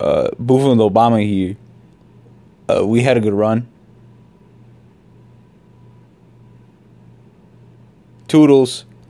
uh, Buffalo and Obama here, uh, we had a good run. Toodles.